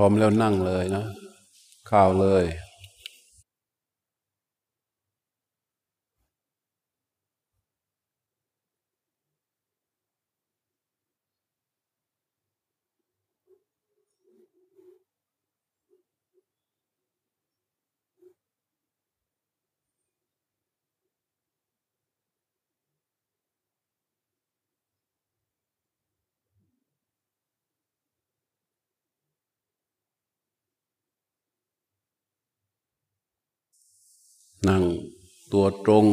พร้อมแล้วนั่งเลยนะ ข้าวเลย นั่งตัวตรง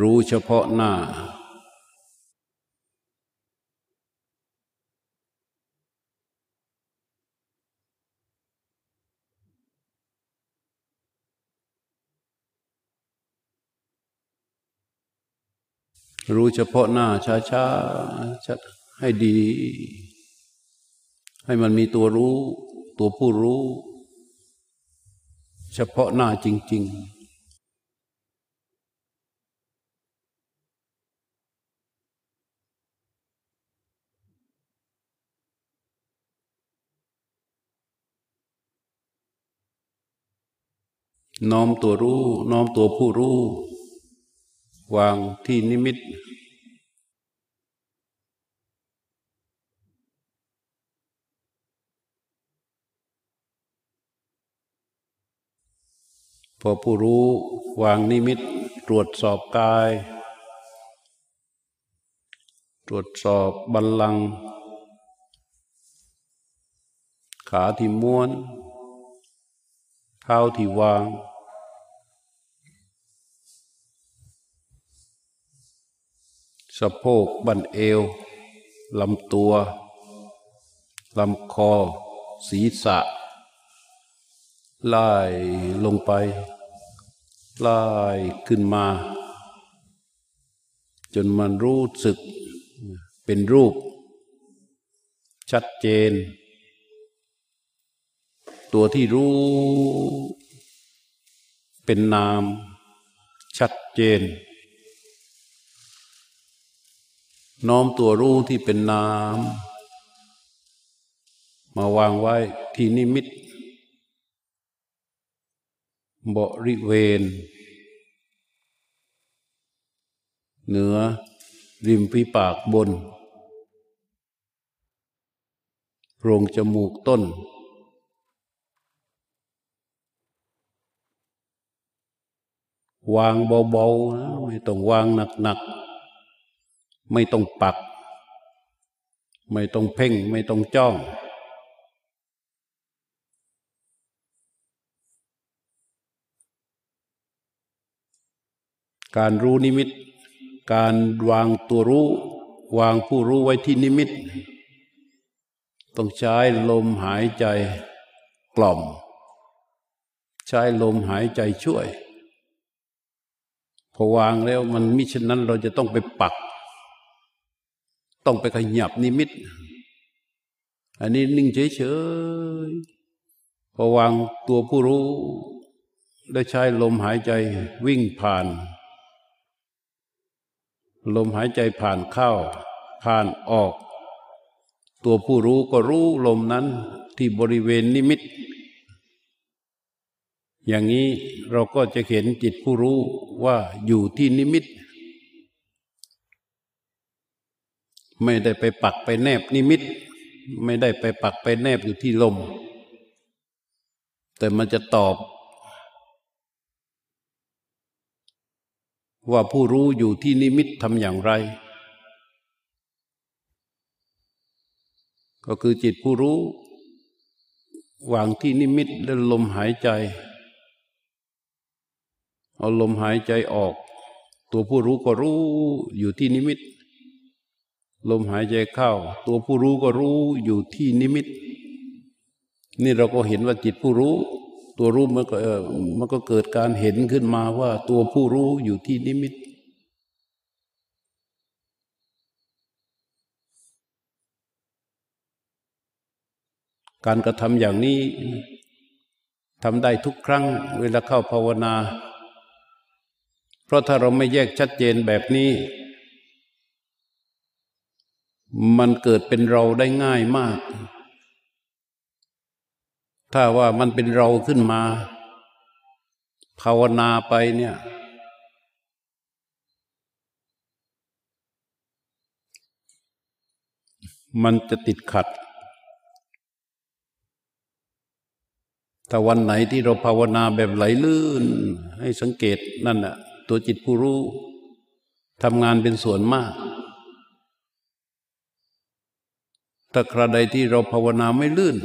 รู้เฉพาะหน้า รู้เฉพาะหน้าช้าๆชัดให้ดี ให้มันมีตัวรู้ ตัวผู้รู้ เฉพาะหน้าจริง ๆน้อมตัวรู้ น้อมตัวผู้รู้ วางที่นิมิต พอผู้รู้วางนิมิต ตรวจสอบกาย ตรวจสอบบัลลังก์ขาที่ม้วน เท้าที่วาง สะโพกบั้นเอวลำตัวลำคอ ศีรษะไล่ลงไปไล่ขึ้นมา จนมันรู้สึกเป็นรูป ชัดเจน ตัวที่รู้ เป็นนาม ชัดเจน น้อมตัวรู้ที่เป็นนาม มาวางไว้ที่นิมิตบริเวณ เหนือริมฝีปากบน โพรงจมูกต้น วางเบาๆนะไม่ต้องวางหนักๆ ไม่ต้องปัก ไม่ต้องเพ่ง ไม่ต้องจ้อง การรู้นิมิต การวางตัวรู้ วางผู้รู้ไว้ที่นิมิต ต้องใช้ลมหายใจกล่อม ใช้ลมหายใจช่วย พอวางแล้วมันมิฉะนั้นเราจะต้องไปปัก ต้องไปขยับนิมิต อันนี้นิ่งเฉยๆพอวางตัวผู้รู้ ได้ใช้ลมหายใจวิ่งผ่าน ลมหายใจผ่านเข้า ผ่านออก ตัวผู้รู้ก็รู้ลมนั้นที่บริเวณนิมิต อย่างนี้เราก็จะเห็นจิตผู้รู้ว่าอยู่ที่นิมิต ไม่ได้ไปปักไปแนบนิมิต ไม่ได้ไปปักไปแนบอยู่ที่ลม แต่มันจะตอบ ว่าผู้รู้อยู่ที่นิมิตทำอย่างไร ก็คือจิตผู้รู้วางที่นิมิตแล้วลมหายใจ เอาลมหายใจออก ตัวผู้รู้ก็รู้อยู่ที่นิมิต ลมหายใจเข้า ตัวผู้รู้ก็รู้อยู่ที่นิมิต นี่เราก็เห็นว่าจิตผู้รู้ ตัวรู้มันก็มันก็เกิดการเห็นขึ้นมาว่า ตัวผู้รู้อยู่ที่นิมิต การกระทำอย่างนี้ทำได้ทุกครั้ง เวลาเข้าภาวนา เพราะถ้าเราไม่แยกชัดเจนแบบนี้ มันเกิดเป็นเราได้ง่ายมาก ถ้าว่ามันเป็นเราขึ้นมา ภาวนาไปเนี่ย มันจะติดขัดถ้าวันไหนที่เราภาวนาแบบไหลลื่น ให้สังเกตนั่นน่ะ ตัวจิตผู้รู้ทำงานเป็นส่วนมาก ถ้าคราใดที่เราภาวนาไม่ลื่น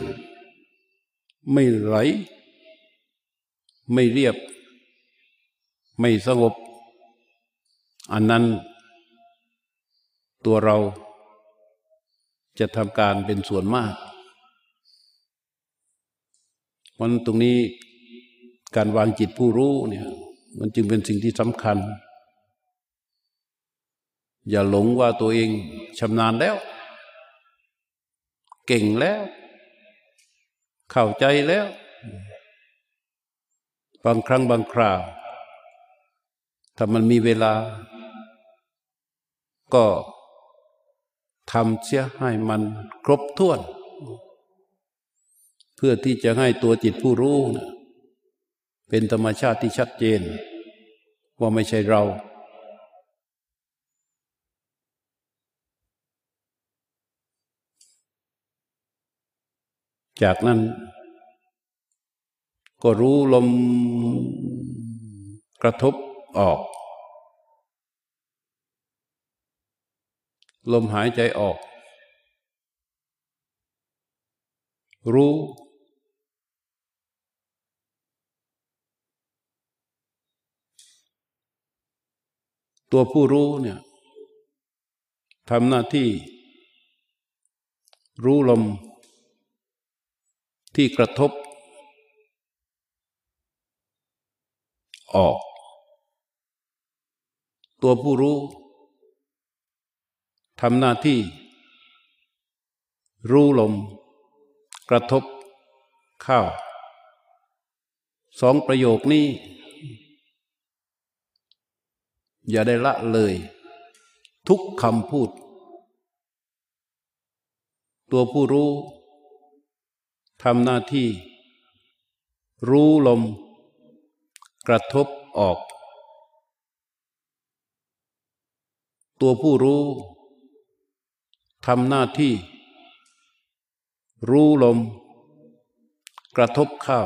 ไม่ไหล ไม่เรียบ ไม่สงบ อันนั้น ตัวเราจะทำการเป็นส่วนมากราะตรงนี้การวางจิตผู้รู้เนี่ย มันจึงเป็นสิ่งที่สำคัญ อย่าหลงว่าตัวเองชำนาญแล้ว เก่งแล้ว เข้าใจแล้ว บางครั้งบางคราวถ้ามันมีเวลา ก็ทำเสียให้มันครบถ้วน เพื่อที่จะให้ตัวจิตผู้รู้นะเป็นธรรมชาติที่ชัดเจน ว่าไม่ใช่เรา จากนั้น ก็รู้ลมกระทบออก ลมหายใจออก รู้ ตัวผู้รู้เนี่ยทำหน้าที่ รู้ลม ที่กระทบ ออก ตัวผู้รู้ทำหน้าที่ รู้ลม กระทบ เข้าสองประโยคนี้ อย่าได้ละเลย ทุกคำพูด ตัวผู้รู้ ทำหน้าที่ รู้ลม กระทบออก ตัวผู้รู้ทำหน้าที่ รู้ลม กระทบเข้า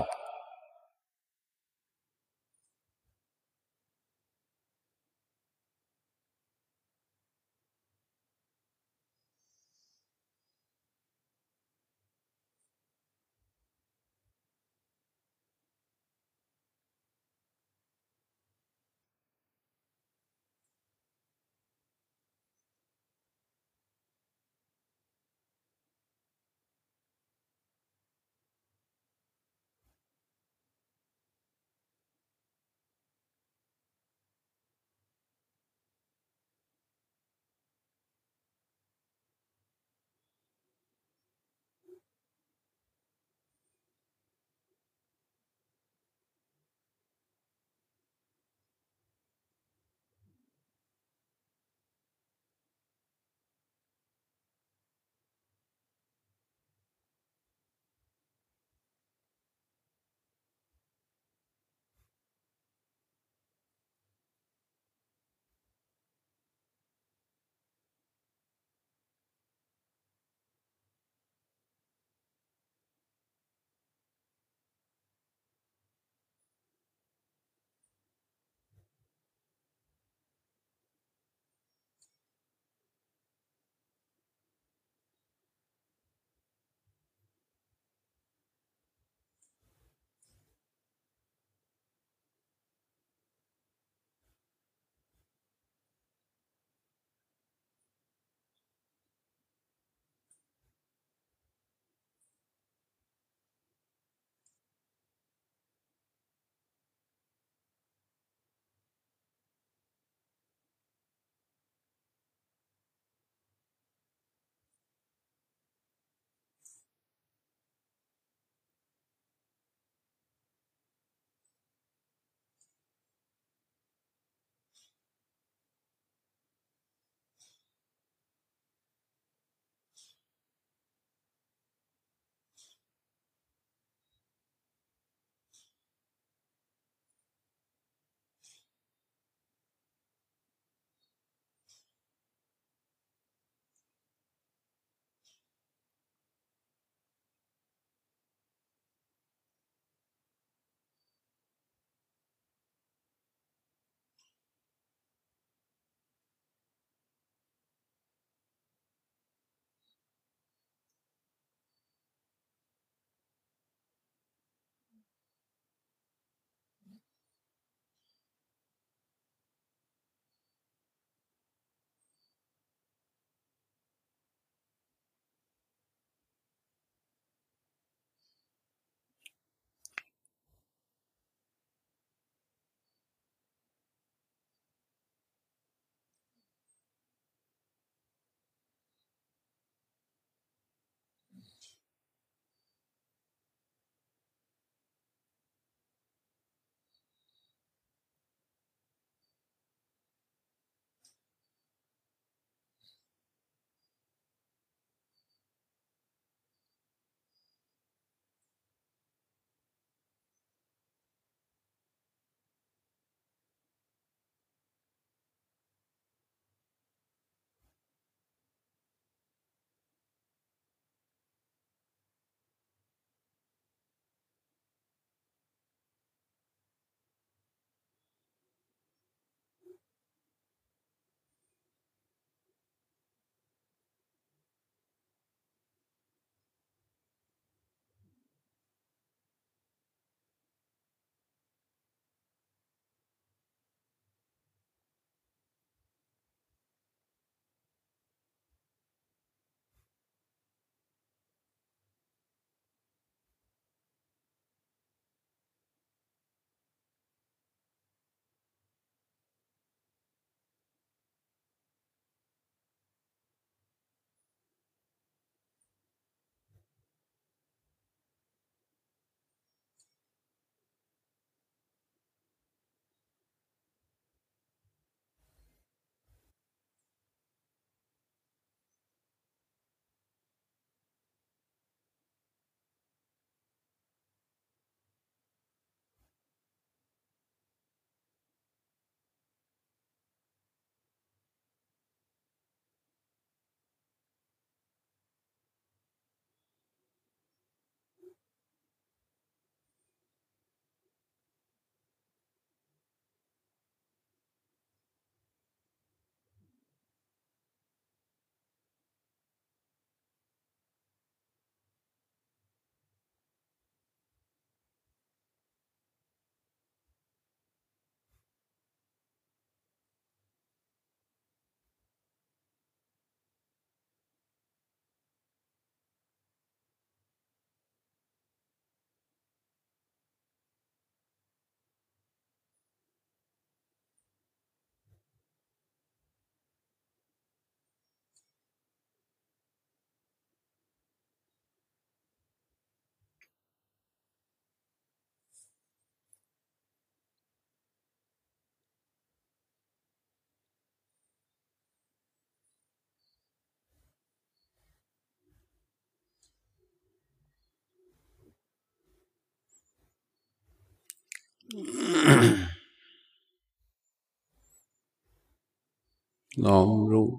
น้อมรู้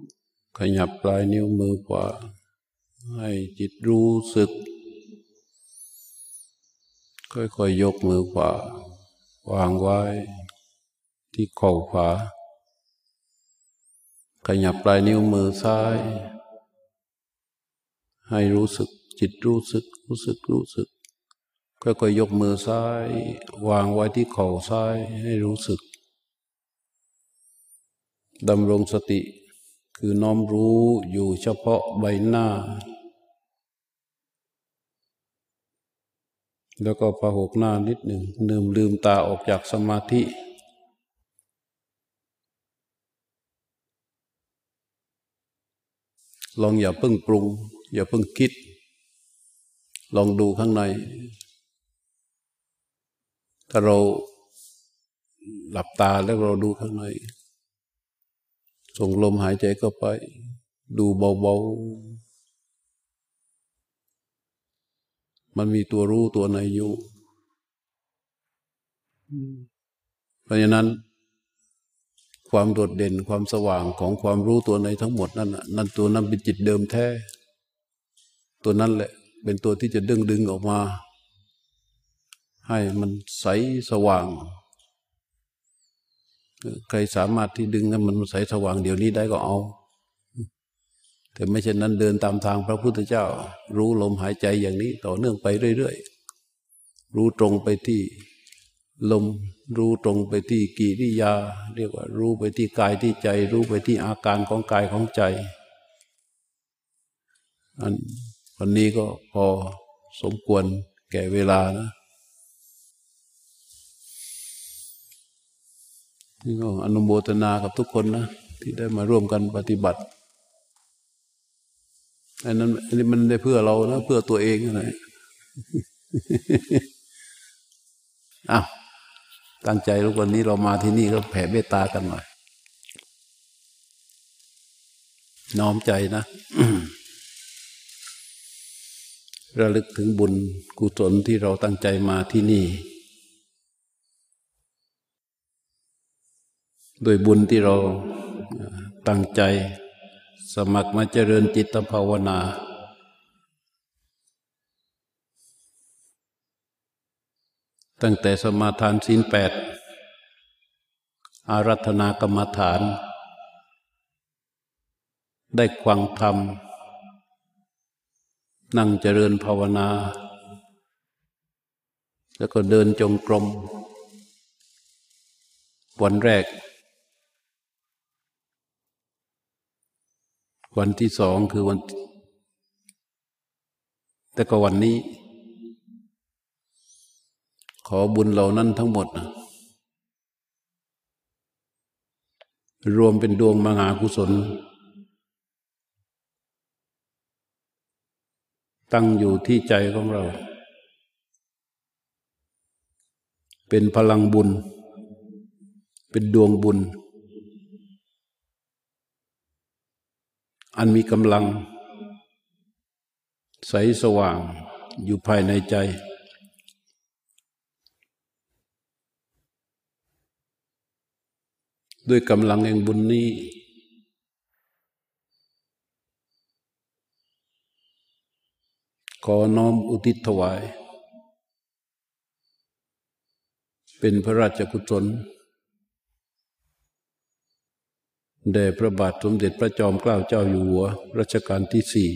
ขยับปลายนิ้วมือขวา ให้จิตรู้สึก ค่อยๆยยกมือขวา วางไว้ ที่เข่าขวา ขยับปลายนิ้วมือซ้าย ให้รู้สึกจิตรู้สึก รู้สึกรู้สึก ค่อยๆยกมือซ้าย วางไว้ที่เข่าซ้ายให้รู้สึกดำรงสติ คือน้อมรู้อยู่เฉพาะใบหน้า แล้วก็พหกหน้านิดหนึ่งลืมลืมตาออกจากสมาธิลองอย่าเพิ่งปรุง อย่าเพิ่งคิด ลองดูข้างใน ถ้าเราหลับตาแล้วเราดูข้างใน ส่งลมหายใจเข้าไป ดูเบาๆ มันมีตัวรู้ตัวในอยู่ เพราะฉะนั้น ความโดดเด่นความสว่างของความรู้ตัวในทั้งหมดนั่นนั่นตัวนั้นเป็นจิตเดิมแท้ ตัวนั้นแหละ เป็นตัวที่จะดึงดึงออกมา ให้มันใสสว่าง ใครสามารถที่ดึงให้มันใสสว่างเดี๋ยวนี้ได้ก็เอา แต่ไม่เช่นนั้นเดินตามทางพระพุทธเจ้า รู้ลมหายใจอย่างนี้ต่อเนื่องไปเรื่อยๆ รู้ตรงไปที่ลมรู้ตรงไปที่กิริยา เรียกว่า รู้ไปที่กายที่ใจ รู้ไปที่อาการของกายของใจอันวันนี้ก็พอสมควรแก่เวลานะ นี่ก็อนุโมทนากับทุกคนนะ ที่ได้มาร่วมกันปฏิบัติอันนั้นอันนี้มันได้เพื่อเรานะเพื่อตัวเองอะไรอ้าวตั้งใจรู้วันนี้เรามาที่นี่ก็แผ่เมตตากันหน่อย น้อมใจนะ ระลึกถึงบุญกุศลที่เราตั้งใจมาที่นี่ โดยบุญที่เราตั้งใจสมัครมาเจริญจิตภาวนา ตั้งแต่สมาทานศีลแปดอารัธนากรรมฐาน ได้ควังธรรม นั่งเจริญภาวนา แล้วก็เดินจงกรม วันแรก วันที่สองคือวัน แต่ก็วันนี้ ขอบุญเหล่านั้นทั้งหมดนะรวมเป็นดวงมหากุศล ตั้งอยู่ที่ใจของเรา เป็นพลังบุญ เป็นดวงบุญ อันมีกำลัง ใสสว่างอยู่ภายในใจ ด้วยกำลังแห่งบุญนี้ ขอน้อมอุทิศถวาย เป็นพระราชกุศล แด่พระบาทสมเด็จพระจอมเกล้าเจ้าอยู่หัวรัชกาลที่สี่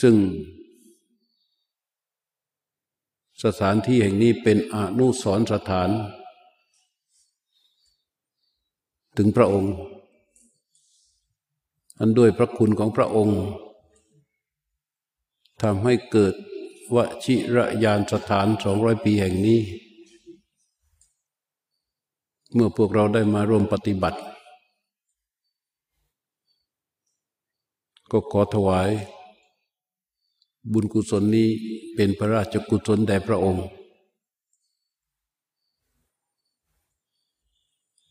ซึ่ง สถานที่แห่งนี้เป็นอนุสรสถาน ถึงพระองค์ อันด้วยพระคุณของพระองค์ทำให้เกิดวชิระยานสถานสองร้อยปีแห่งนี้ เมื่อพวกเราได้มาร่วมปฏิบัติ ก็ขอถวาย บุญกุศลนี้เป็นพระราชกุศลแด่พระองค์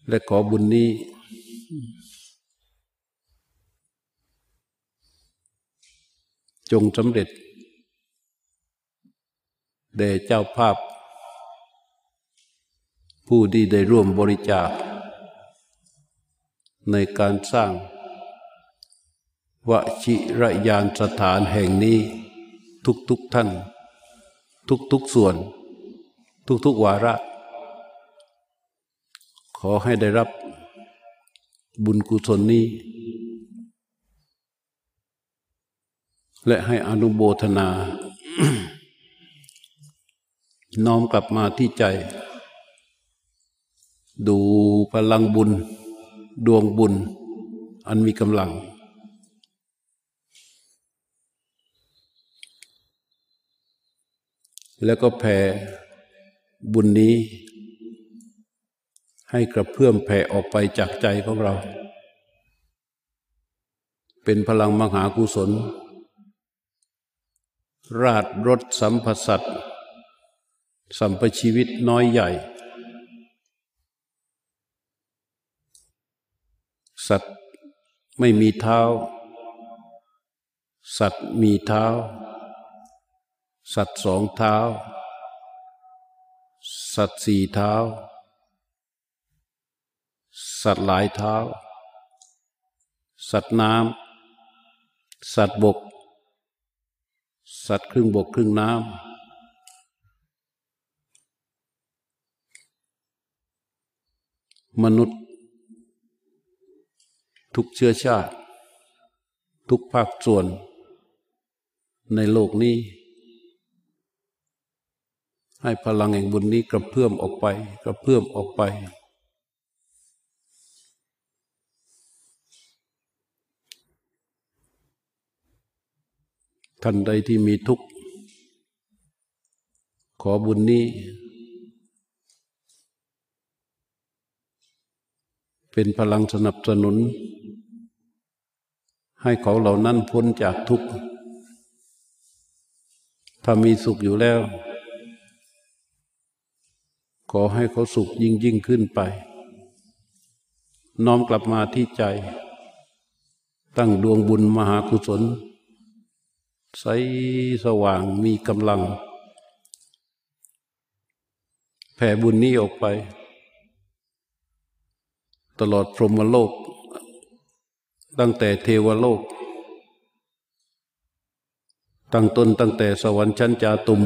และขอบุญนี้ จงสำเร็จแด่เจ้าภาพ ผู้ที่ได้ร่วมบริจาค ในการสร้างวชิระยานสถานแห่งนี้ ทุกๆทท่าน ทุกๆส่วน ทุกๆวาระ ขอให้ได้รับบุญกุศลนี้ และให้อนุโมทนา น้อมกลับมาที่ใจ ดูพลังบุญ ดวงบุญ อันมีกำลัง แล้วก็แผ่บุญนี้ ให้กระเพื่อมแผ่ออกไปจากใจของเรา เป็นพลังมหากุศล ราดรถสัมผสัตสัมปชีวิตน้อยใหญ่ สัตว์ไม่มีเท้า สัตว์มีเท้า สัตว์สองเท้า สัตว์สี่เท้า สัตว์หลายเท้า สัตว์น้ำสัตว์บก สัตว์ครึ่งบกครึ่งน้ำมนุษย์ ทุกเชื้อชาติ ทุกภาคส่วน ในโลกนี้ ให้พลังแห่งบุญนี้กระเพื่อมออกไป กระเพื่อมออกไป ท่านใดที่มีทุกข์ขอบุญนี้ เป็นพลังสนับสนุน ให้เขาเหล่านั้นพ้นจากทุกข์ ถ้ามีสุขอยู่แล้ว ขอให้เขาสุขยิ่งยิ่งขึ้นไป น้อมกลับมาที่ใจ ตั้งดวงบุญมหากุศล ใสสว่างมีกำลัง แผ่บุญนี้ออกไป ตลอดพรหมโลก ตั้งแต่เทวโลก ตั้งต้นตั้งแต่สวรรค์ชั้นจาตุม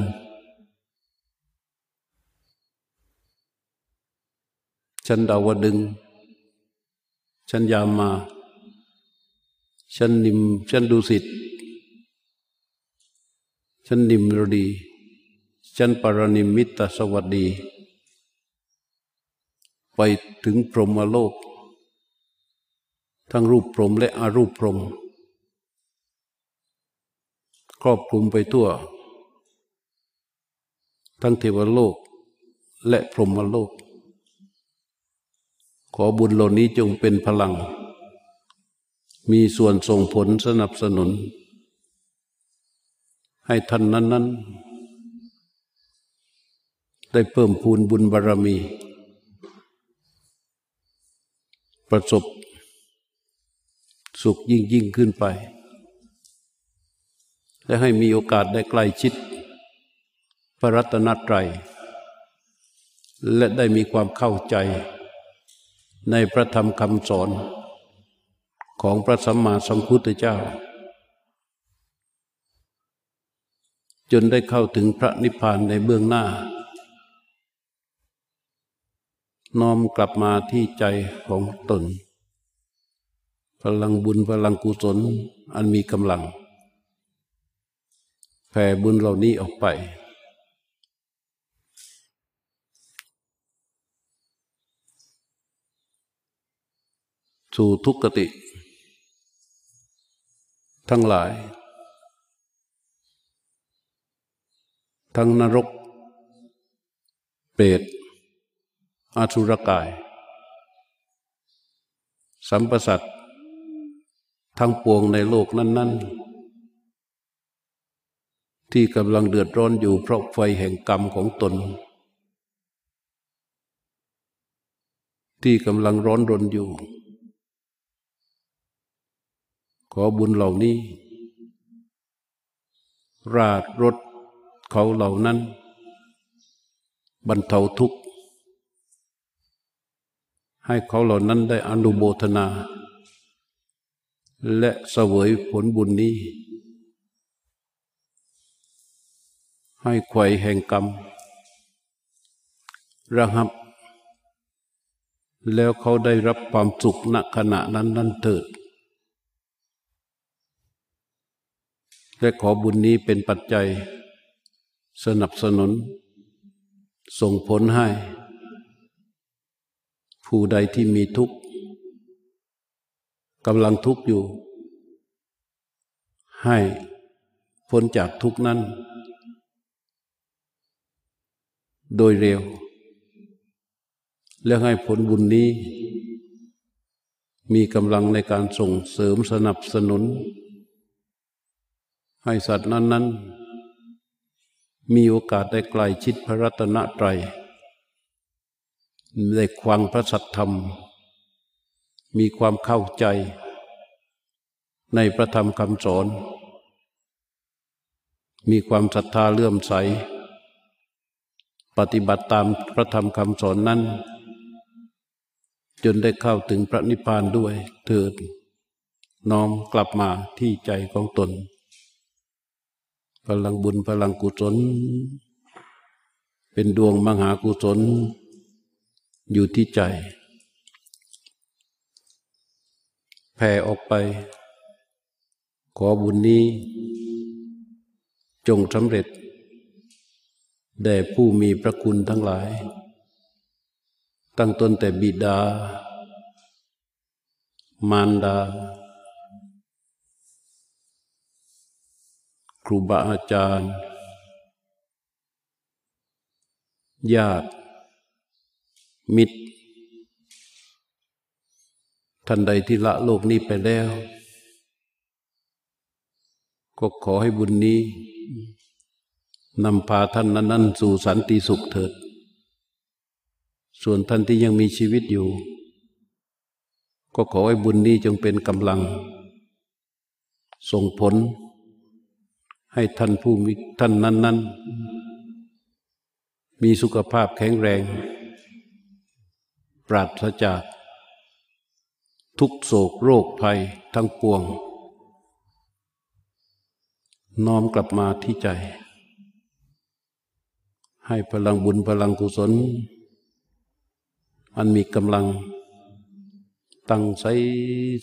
ชั้นดาวดึง ชั้นยามา ชั้นนิม ชั้นดุสิต ชั้นนิมรดี ชั้นปรนิมมิตสวัสดี ไปถึงพรหมโลก ทั้งรูปพรหมและอรูปพรหมครอบคลุมไปทั่ว ทั้งเทวโลกและพรหมโลก ขอบุญเหล่านี้จงเป็นพลัง มีส่วนส่งผลสนับสนุน ให้ท่านนั้น ๆ ได้เพิ่มพูนบุญบารรมี ประสบสุขยิ่งยิ่งขึ้นไป และให้มีโอกาสได้ใกล้ชิด พระรัตนตรัย และได้มีความเข้าใจ ในพระธรรมคำสอน ของพระสัมมาสัมพุทธเจ้า จนได้เข้าถึงพระนิพพานในเบื้องหน้า น้อมกลับมาที่ใจของตน พลังบุญพลังกุศลอันมีกำลัง แผ่บุญเหล่านี้ออกไป สู่ทุกขติ ทั้งหลาย ทั้งนรก เปรต อาสุรกาย สัมปสัตทั้งปวงในโลกนั้น ๆ ที่กำลังเดือดร้อนอยู่เพราะไฟแห่งกรรมของตน ที่กำลังร้อนรนอยู่ ขอบุญเหล่านี้ ราดรถเขาเหล่านั้น บรรเทาทุกข์ ให้เขาเหล่านั้นได้อนุโมทนา และเสวยผลบุญนี้ ให้ไขว่แห่งกรรม ระหับ แล้วเขาได้รับความสุขณขณะนั้นนั้นเถิดและขอบุญนี้เป็นปัจจัย สนับสนุน ส่งผลให้ ผู้ใดที่มีทุกข์กำลังทุกข์อยู่ ให้พ้นจากทุกข์นั้น โดยเร็ว และให้ผลบุญนี้ มีกำลังในการส่งเสริมสนับสนุน ให้สัตว์นั้น ๆ มีโอกาสได้ใกลชิดพระรัตนตรัย ได้ควังพระสัทธรรม มีความเข้าใจ ในพระธรรมคำสอน มีความศรัทธาเลื่อมใส ปฏิบัติตามพระธรรมคำสอนนั้น จนได้เข้าถึงพระนิพพานด้วยเถิด น้อมกลับมาที่ใจของตน พลังบุญพลังกุศล เป็นดวงมหากุศล อยู่ที่ใจ แผ่ออกไป ขอบุญนี้ จงสำเร็จ แด่ผู้มีพระคุณทั้งหลาย ตั้งต้นแต่บิดา มารดา ครูบาอาจารย์ ญาติ มิตร ท่านใดที่ละโลกนี้ไปแล้ว ก็ขอให้บุญนี้นำพาท่านนั้น ๆ สู่สันติสุขเถิด ส่วนท่านที่ยังมีชีวิตอยู่ ก็ขอให้บุญนี้จงเป็นกำลัง ส่งผล ให้ท่านผู้มีท่านนั้น ๆ มีสุขภาพแข็งแรง ปราศจากทุกโศกโรคภัยทั้งปวง น้อมกลับมาที่ใจ ให้พลังบุญพลังกุศล อันมีกำลัง ตั้งใส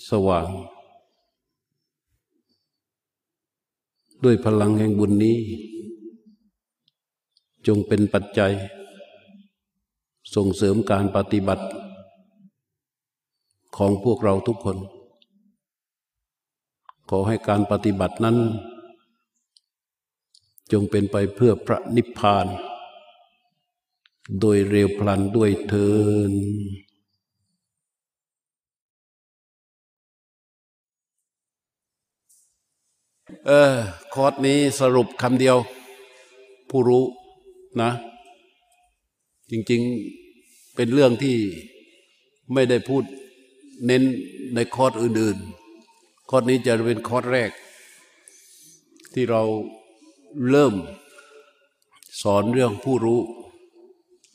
สว่าง ด้วยพลังแห่งบุญนี้ จงเป็นปัจจัย ส่งเสริมการปฏิบัติ ของพวกเราทุกคน ขอให้การปฏิบัตินั้น จงเป็นไปเพื่อพระนิพพาน โดยเร็วพลันด้วยเทินเออคอร์สนี้สรุปคำเดียว ผู้รู้นะ จริงๆเป็นเรื่องที่ไม่ได้พูดเน้นในคอร์สอื่น ๆ คอร์สนี้จะเป็นคอร์สแรก ที่เราเริ่มสอนเรื่องผู้รู้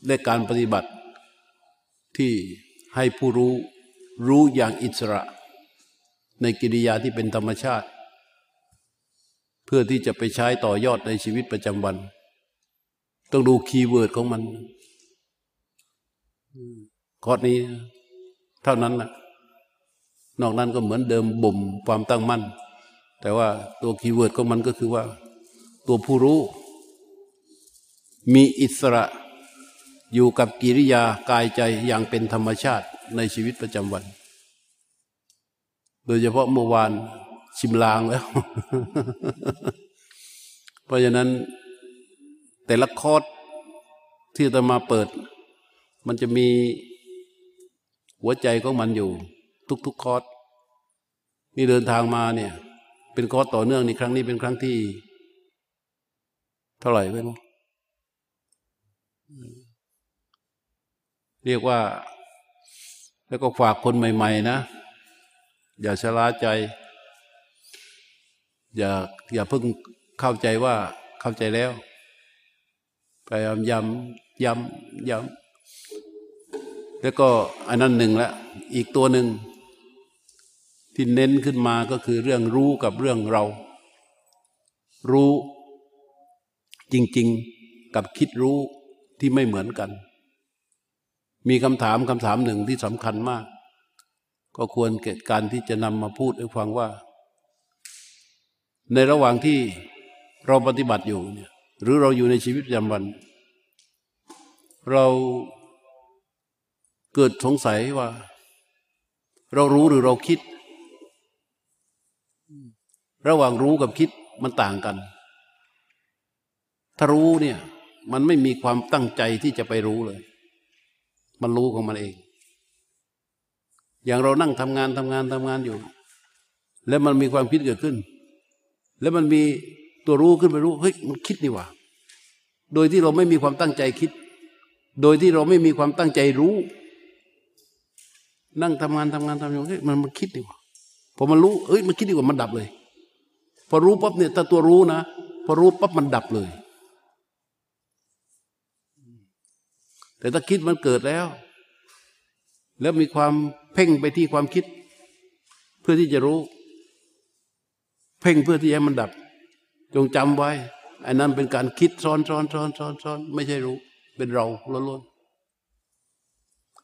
ในการปฏิบัติที่ให้ผู้รู้รู้อย่างอิสระ ในกิริยาที่เป็นธรรมชาติ เพื่อที่จะไปใช้ต่อยอดในชีวิตประจำวัน ต้องดู keyword ของมัน คอร์สนี้ เท่านั้นนะนอกนั้นก็เหมือนเดิมบ่มความตั้งมั่น แต่ว่าตัว keyword ของมันก็คือว่า ตัวผู้รู้ มีอิสระอยู่กับกิริยากายใจอย่างเป็นธรรมชาติในชีวิตประจำวัน โดยเฉพาะเมื่อวานชิมลางแล้ว เพราะฉะนั้นแต่ละคอร์สที่จะมาเปิด มันจะมีหัวใจของมันอยู่ ทุกๆคอร์สนี่เดินทางมาเนี่ย เป็นคอร์สต่อเนื่องนี่ครั้งนี้เป็นครั้งที่ เท่าไหร่ไม่รู้เรียกว่า แล้วก็ฝากคนใหม่ ๆ นะ อย่าชะล่าใจ อย่าอย่าเพิ่งเข้าใจว่าเข้าใจแล้วพยายามย้ำย้ำย้ำ แล้วก็อันนั้นหนึ่งละอีกตัวหนึ่งที่เน้นขึ้นมาก็คือเรื่องรู้กับเรื่องเรา รู้จริง ๆกับคิดรู้ที่ไม่เหมือนกัน มีคำถามคำถามหนึ่งที่สำคัญมาก ก็ควรเกิดการที่จะนำมาพูดให้ฟังว่า ในระหว่างที่เราปฏิบัติอยู่เนี่ยหรือเราอยู่ในชีวิตประจำวัน เรา เกิดสงสัยว่า เรารู้หรือเราคิด ระหว่างรู้กับคิดมันต่างกัน ถ้ารู้เนี่ย มันไม่มีความตั้งใจที่จะไปรู้เลย มันรู้ของมันเอง อย่างเรานั่งทำงานทำงานทำงานอยู่ แล้วมันมีความคิดเกิดขึ้น แล้วมันมีตัวรู้ขึ้นไปรู้เฮ้ยมันคิดนี่หว่าโดยที่เราไม่มีความตั้งใจคิด โดยที่เราไม่มีความตั้งใจรู้ นั่งทำงานทำงานทำอยู่เฮ้ยมันมันคิดนี่หว่าพอมันรู้เอ้ยมันคิดดีกว่ามันดับเลย พอรู้ปั๊บเนี่ยถ้าตัวรู้นะพอรู้ปั๊บมันดับเลย แต่ถ้าคิดมันเกิดแล้ว แล้วมีความเพ่งไปที่ความคิด เพื่อที่จะรู้ เพ่งเพื่อที่จะให้มันดับ จงจำไว้อันนั้นเป็นการคิดซ้อนซ้อนซ้อนซ้อนซ้อนไม่ใช่รู้ เป็นเราล้วน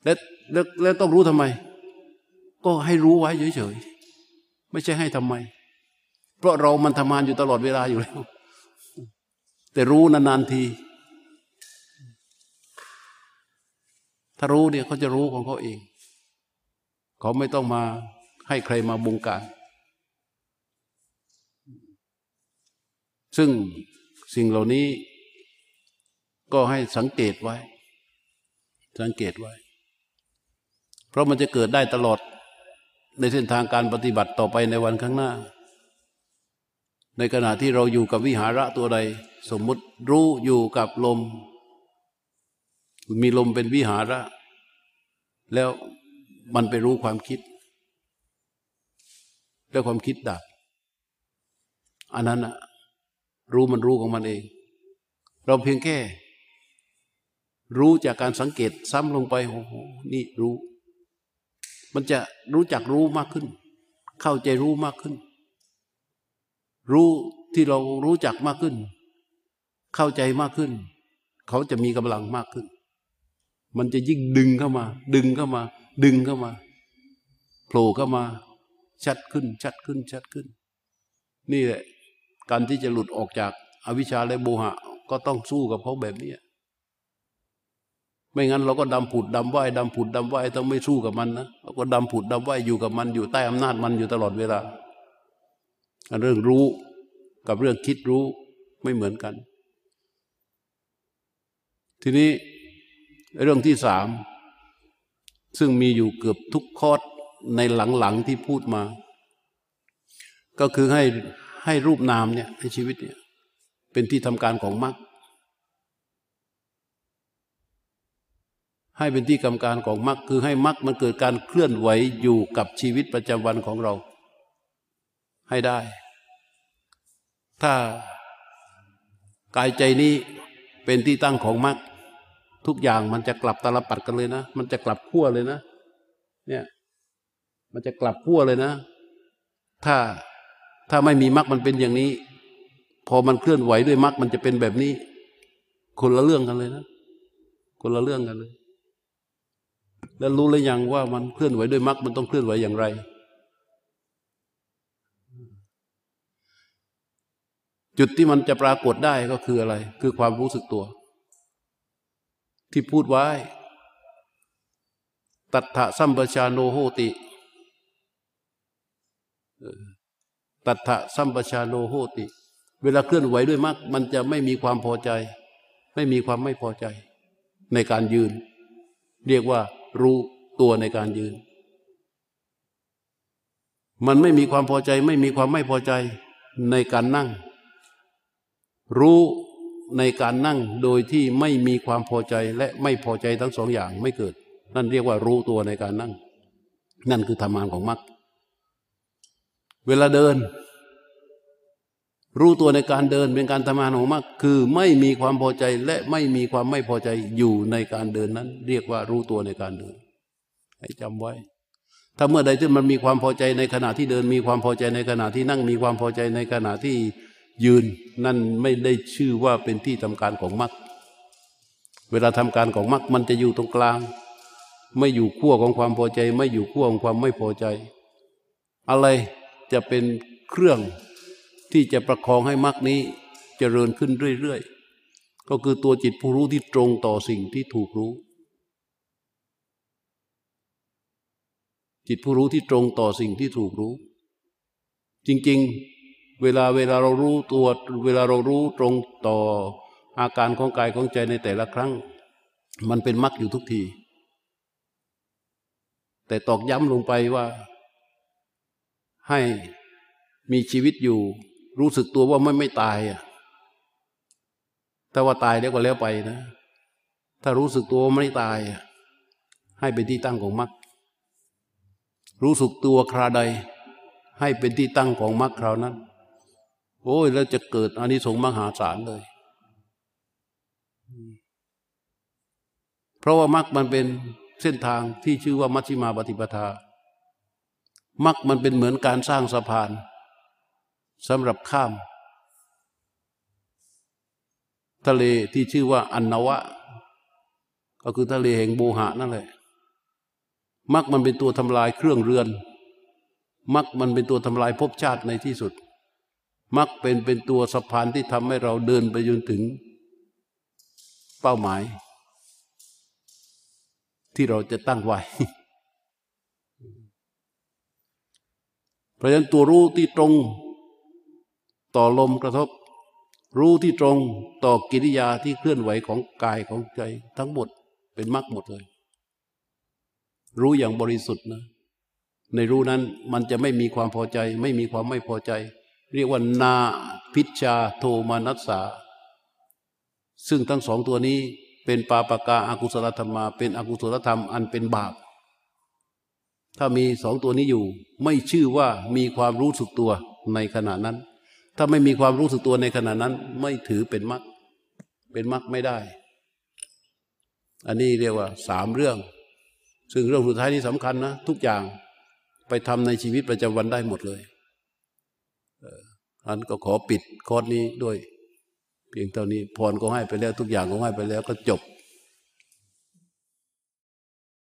และแล้วแล้วต้องรู้ทำไม ก็ให้รู้ไว้เฉยๆไม่ใช่ให้ทำไม เพราะเรามันทำงานอยู่ตลอดเวลาอยู่แล้ว แต่รู้นานๆที ถ้ารู้เนี่ยเขาจะรู้ของเขาเอง เขาไม่ต้องมาให้ใครมาบงการ ซึ่งสิ่งเหล่านี้ก็ให้สังเกตไว้ สังเกตไว้ เพราะมันจะเกิดได้ตลอด ในเส้นทางการปฏิบัติต่อไปในวันข้างหน้า ในขณะที่เราอยู่กับวิหาระตัวใด สมมุติรู้อยู่กับลม มีลมเป็นวิหาระ แล้วมันไปรู้ความคิด แล้วความคิดดับอันนั้นอะรู้มันรู้ของมันเอง เราเพียงแค่ รู้จากการสังเกตซ้ำลงไปโอ้โหนี่รู้ มันจะรู้จักรู้มากขึ้น เข้าใจรู้มากขึ้น รู้ที่เรารู้จักมากขึ้น เข้าใจมากขึ้น เขาจะมีกำลังมากขึ้น มันจะยิ่งดึงเข้ามา ดึงเข้ามา ดึงเข้ามาโผล่เข้ามา ชัดขึ้น ชัดขึ้น ชัดขึ้น นี่แหละการที่จะหลุดออกจากอวิชชาและโมหะ ก็ต้องสู้กับเขาแบบนี้ ไม่งั้นเราก็ดำผุดดำไหวดำผุดดำไหวต้องไม่สู้กับมันนะเราก็ดำผุดดำไหวอยู่กับมันอยู่ใต้อำนาจมันอยู่ตลอดเวลาเรื่องรู้กับเรื่องคิดรู้ไม่เหมือนกัน ทีนี้เรื่องที่สามซึ่งมีอยู่เกือบทุกคอร์สในหลังๆที่พูดมา ก็คือให้ให้รูปนามเนี่ยให้ชีวิตเนี่ยเป็นที่ทำการของมรรค ให้เป็นที่กำการของมรรคคือให้มรรคมันเกิดการเคลื่อนไหวอยู่กับชีวิตประจำวันของเรา ให้ได้ ถ้ากายใจนี้เป็นที่ตั้งของมรรคทุกอย่างมันจะกลับตลปัดกันเลยนะ มันจะกลับขั้วเลยนะ เนี่ย มันจะกลับขั้วเลยนะ ถ้าถ้าไม่มีมรรคมันเป็นอย่างนี้ พอมันเคลื่อนไหวด้วยมรรคมันจะเป็นแบบนี้ คนละเรื่องกันเลยนะ คนละเรื่องกันเลย แล้วรู้แล้วยังว่ามันเคลื่อนไหวด้วยมรรคมันต้องเคลื่อนไหวอย่างไร จุดที่มันจะปรากฏได้ก็คืออะไร คือความรู้สึกตัว ที่พูดไว้ ตัทธะสัมปชาโนโหติ ตัทธะสัมปชาโนโหติ เวลาเคลื่อนไหวด้วยมรรคมันจะไม่มีความพอใจ ไม่มีความไม่พอใจ ในการยืน เรียกว่า รู้ตัวในการยืน มันไม่มีความพอใจไม่มีความไม่พอใจในการนั่ง รู้ในการนั่งโดยที่ไม่มีความพอใจและไม่พอใจทั้งสองอย่างไม่เกิด นั่นเรียกว่ารู้ตัวในการนั่ง นั่นคือธรรมานของมรรคเวลาเดิน รู้ตัวในการเดินเป็นการทำงานของมรรคคือไม่มีความพอใจและไม่มีความไม่พอใจอยู่ในการเดินนั้น เรียกว่ารู้ตัวในการเดิน ให้จำไว้ ถ้าเมื่อใดที่มันมีความพอใจในขณะที่เดิน มีความพอใจในขณะที่นั่งมีความพอใจในขณะที่ยืน นั่นไม่ได้ชื่อว่าเป็นที่ทำการของมรรคเวลาทำการของมรรคมันจะอยู่ตรงกลาง ไม่อยู่ขั้วของความพอใจ ไม่อยู่ขั้วของความไม่พอใจ อะไรจะเป็นเครื่อง ที่จะประคองให้มรรคนี้เจริญขึ้นเรื่อยๆ ก็คือตัวจิตผู้รู้ที่ตรงต่อสิ่งที่ถูกรู้ จิตผู้รู้ที่ตรงต่อสิ่งที่ถูกรู้ จริงๆ เวลาเวลาเรารู้ตัวเวลาเรารู้ตรงต่ออาการของกายของใจในแต่ละครั้ง มันเป็นมรรคอยู่ทุกที แต่ตอกย้ำลงไปว่าให้มีชีวิตอยู่ รู้สึกตัวว่าไม่ไม่ตายอะถ้าว่าตายแล้วก็แล้วไปนะ ถ้ารู้สึกตัวไม่ตาย ให้เป็นที่ตั้งของมรรครู้สึกตัวคราใด ให้เป็นที่ตั้งของมรรคคราวนั้น โอ้ยแล้วจะเกิดอานิสงส์มหาศาลเลย เพราะว่ามรรคมันเป็นเส้นทางที่ชื่อว่ามัชฌิมาปฏิปทามรรคมันเป็นเหมือนการสร้างสะพาน สำหรับข้าม ทะเลที่ชื่อว่าอันนวะ ก็คือทะเลแห่งโบหะนั่นแหละมักมันเป็นตัวทำลายเครื่องเรือน มักมันเป็นตัวทำลายภพชาติในที่สุด มักเป็นเป็นตัวสะพานที่ทำให้เราเดินไปจนถึง เป้าหมาย ที่เราจะตั้งไว้เพราะฉะนั้นตัวรู้ที่ตรง ต่อลมกระทบ รู้ที่ตรงต่อกิริยาที่เคลื่อนไหวของกายของใจทั้งหมดเป็นมรรคหมดเลย รู้อย่างบริสุทธิ์นะ ในรู้นั้นมันจะไม่มีความพอใจ ไม่มีความไม่พอใจ เรียกว่านาพิชาโทมานัสสาซึ่งทั้งสองตัวนี้เป็นปาปกาอากุศลธรรมา เป็นอกุศลธรรมอันเป็นบาป ถ้ามีสองตัวนี้อยู่ ไม่ชื่อว่ามีความรู้สึกตัวในขณะนั้น ถ้าไม่มีความรู้สึกตัวในขณะนั้น ไม่ถือเป็นมรรคเป็นมรรคไม่ได้ อันนี้เรียกว่าสามเรื่อง ซึ่งเรื่องสุดท้ายนี้สำคัญนะ ทุกอย่างไปทำในชีวิตประจำวันได้หมดเลยอันก็ขอปิดคอร์สนี้ด้วย เพียงเท่านี้พรก็ให้ไปแล้ว ทุกอย่างก็ให้ไปแล้วก็จบ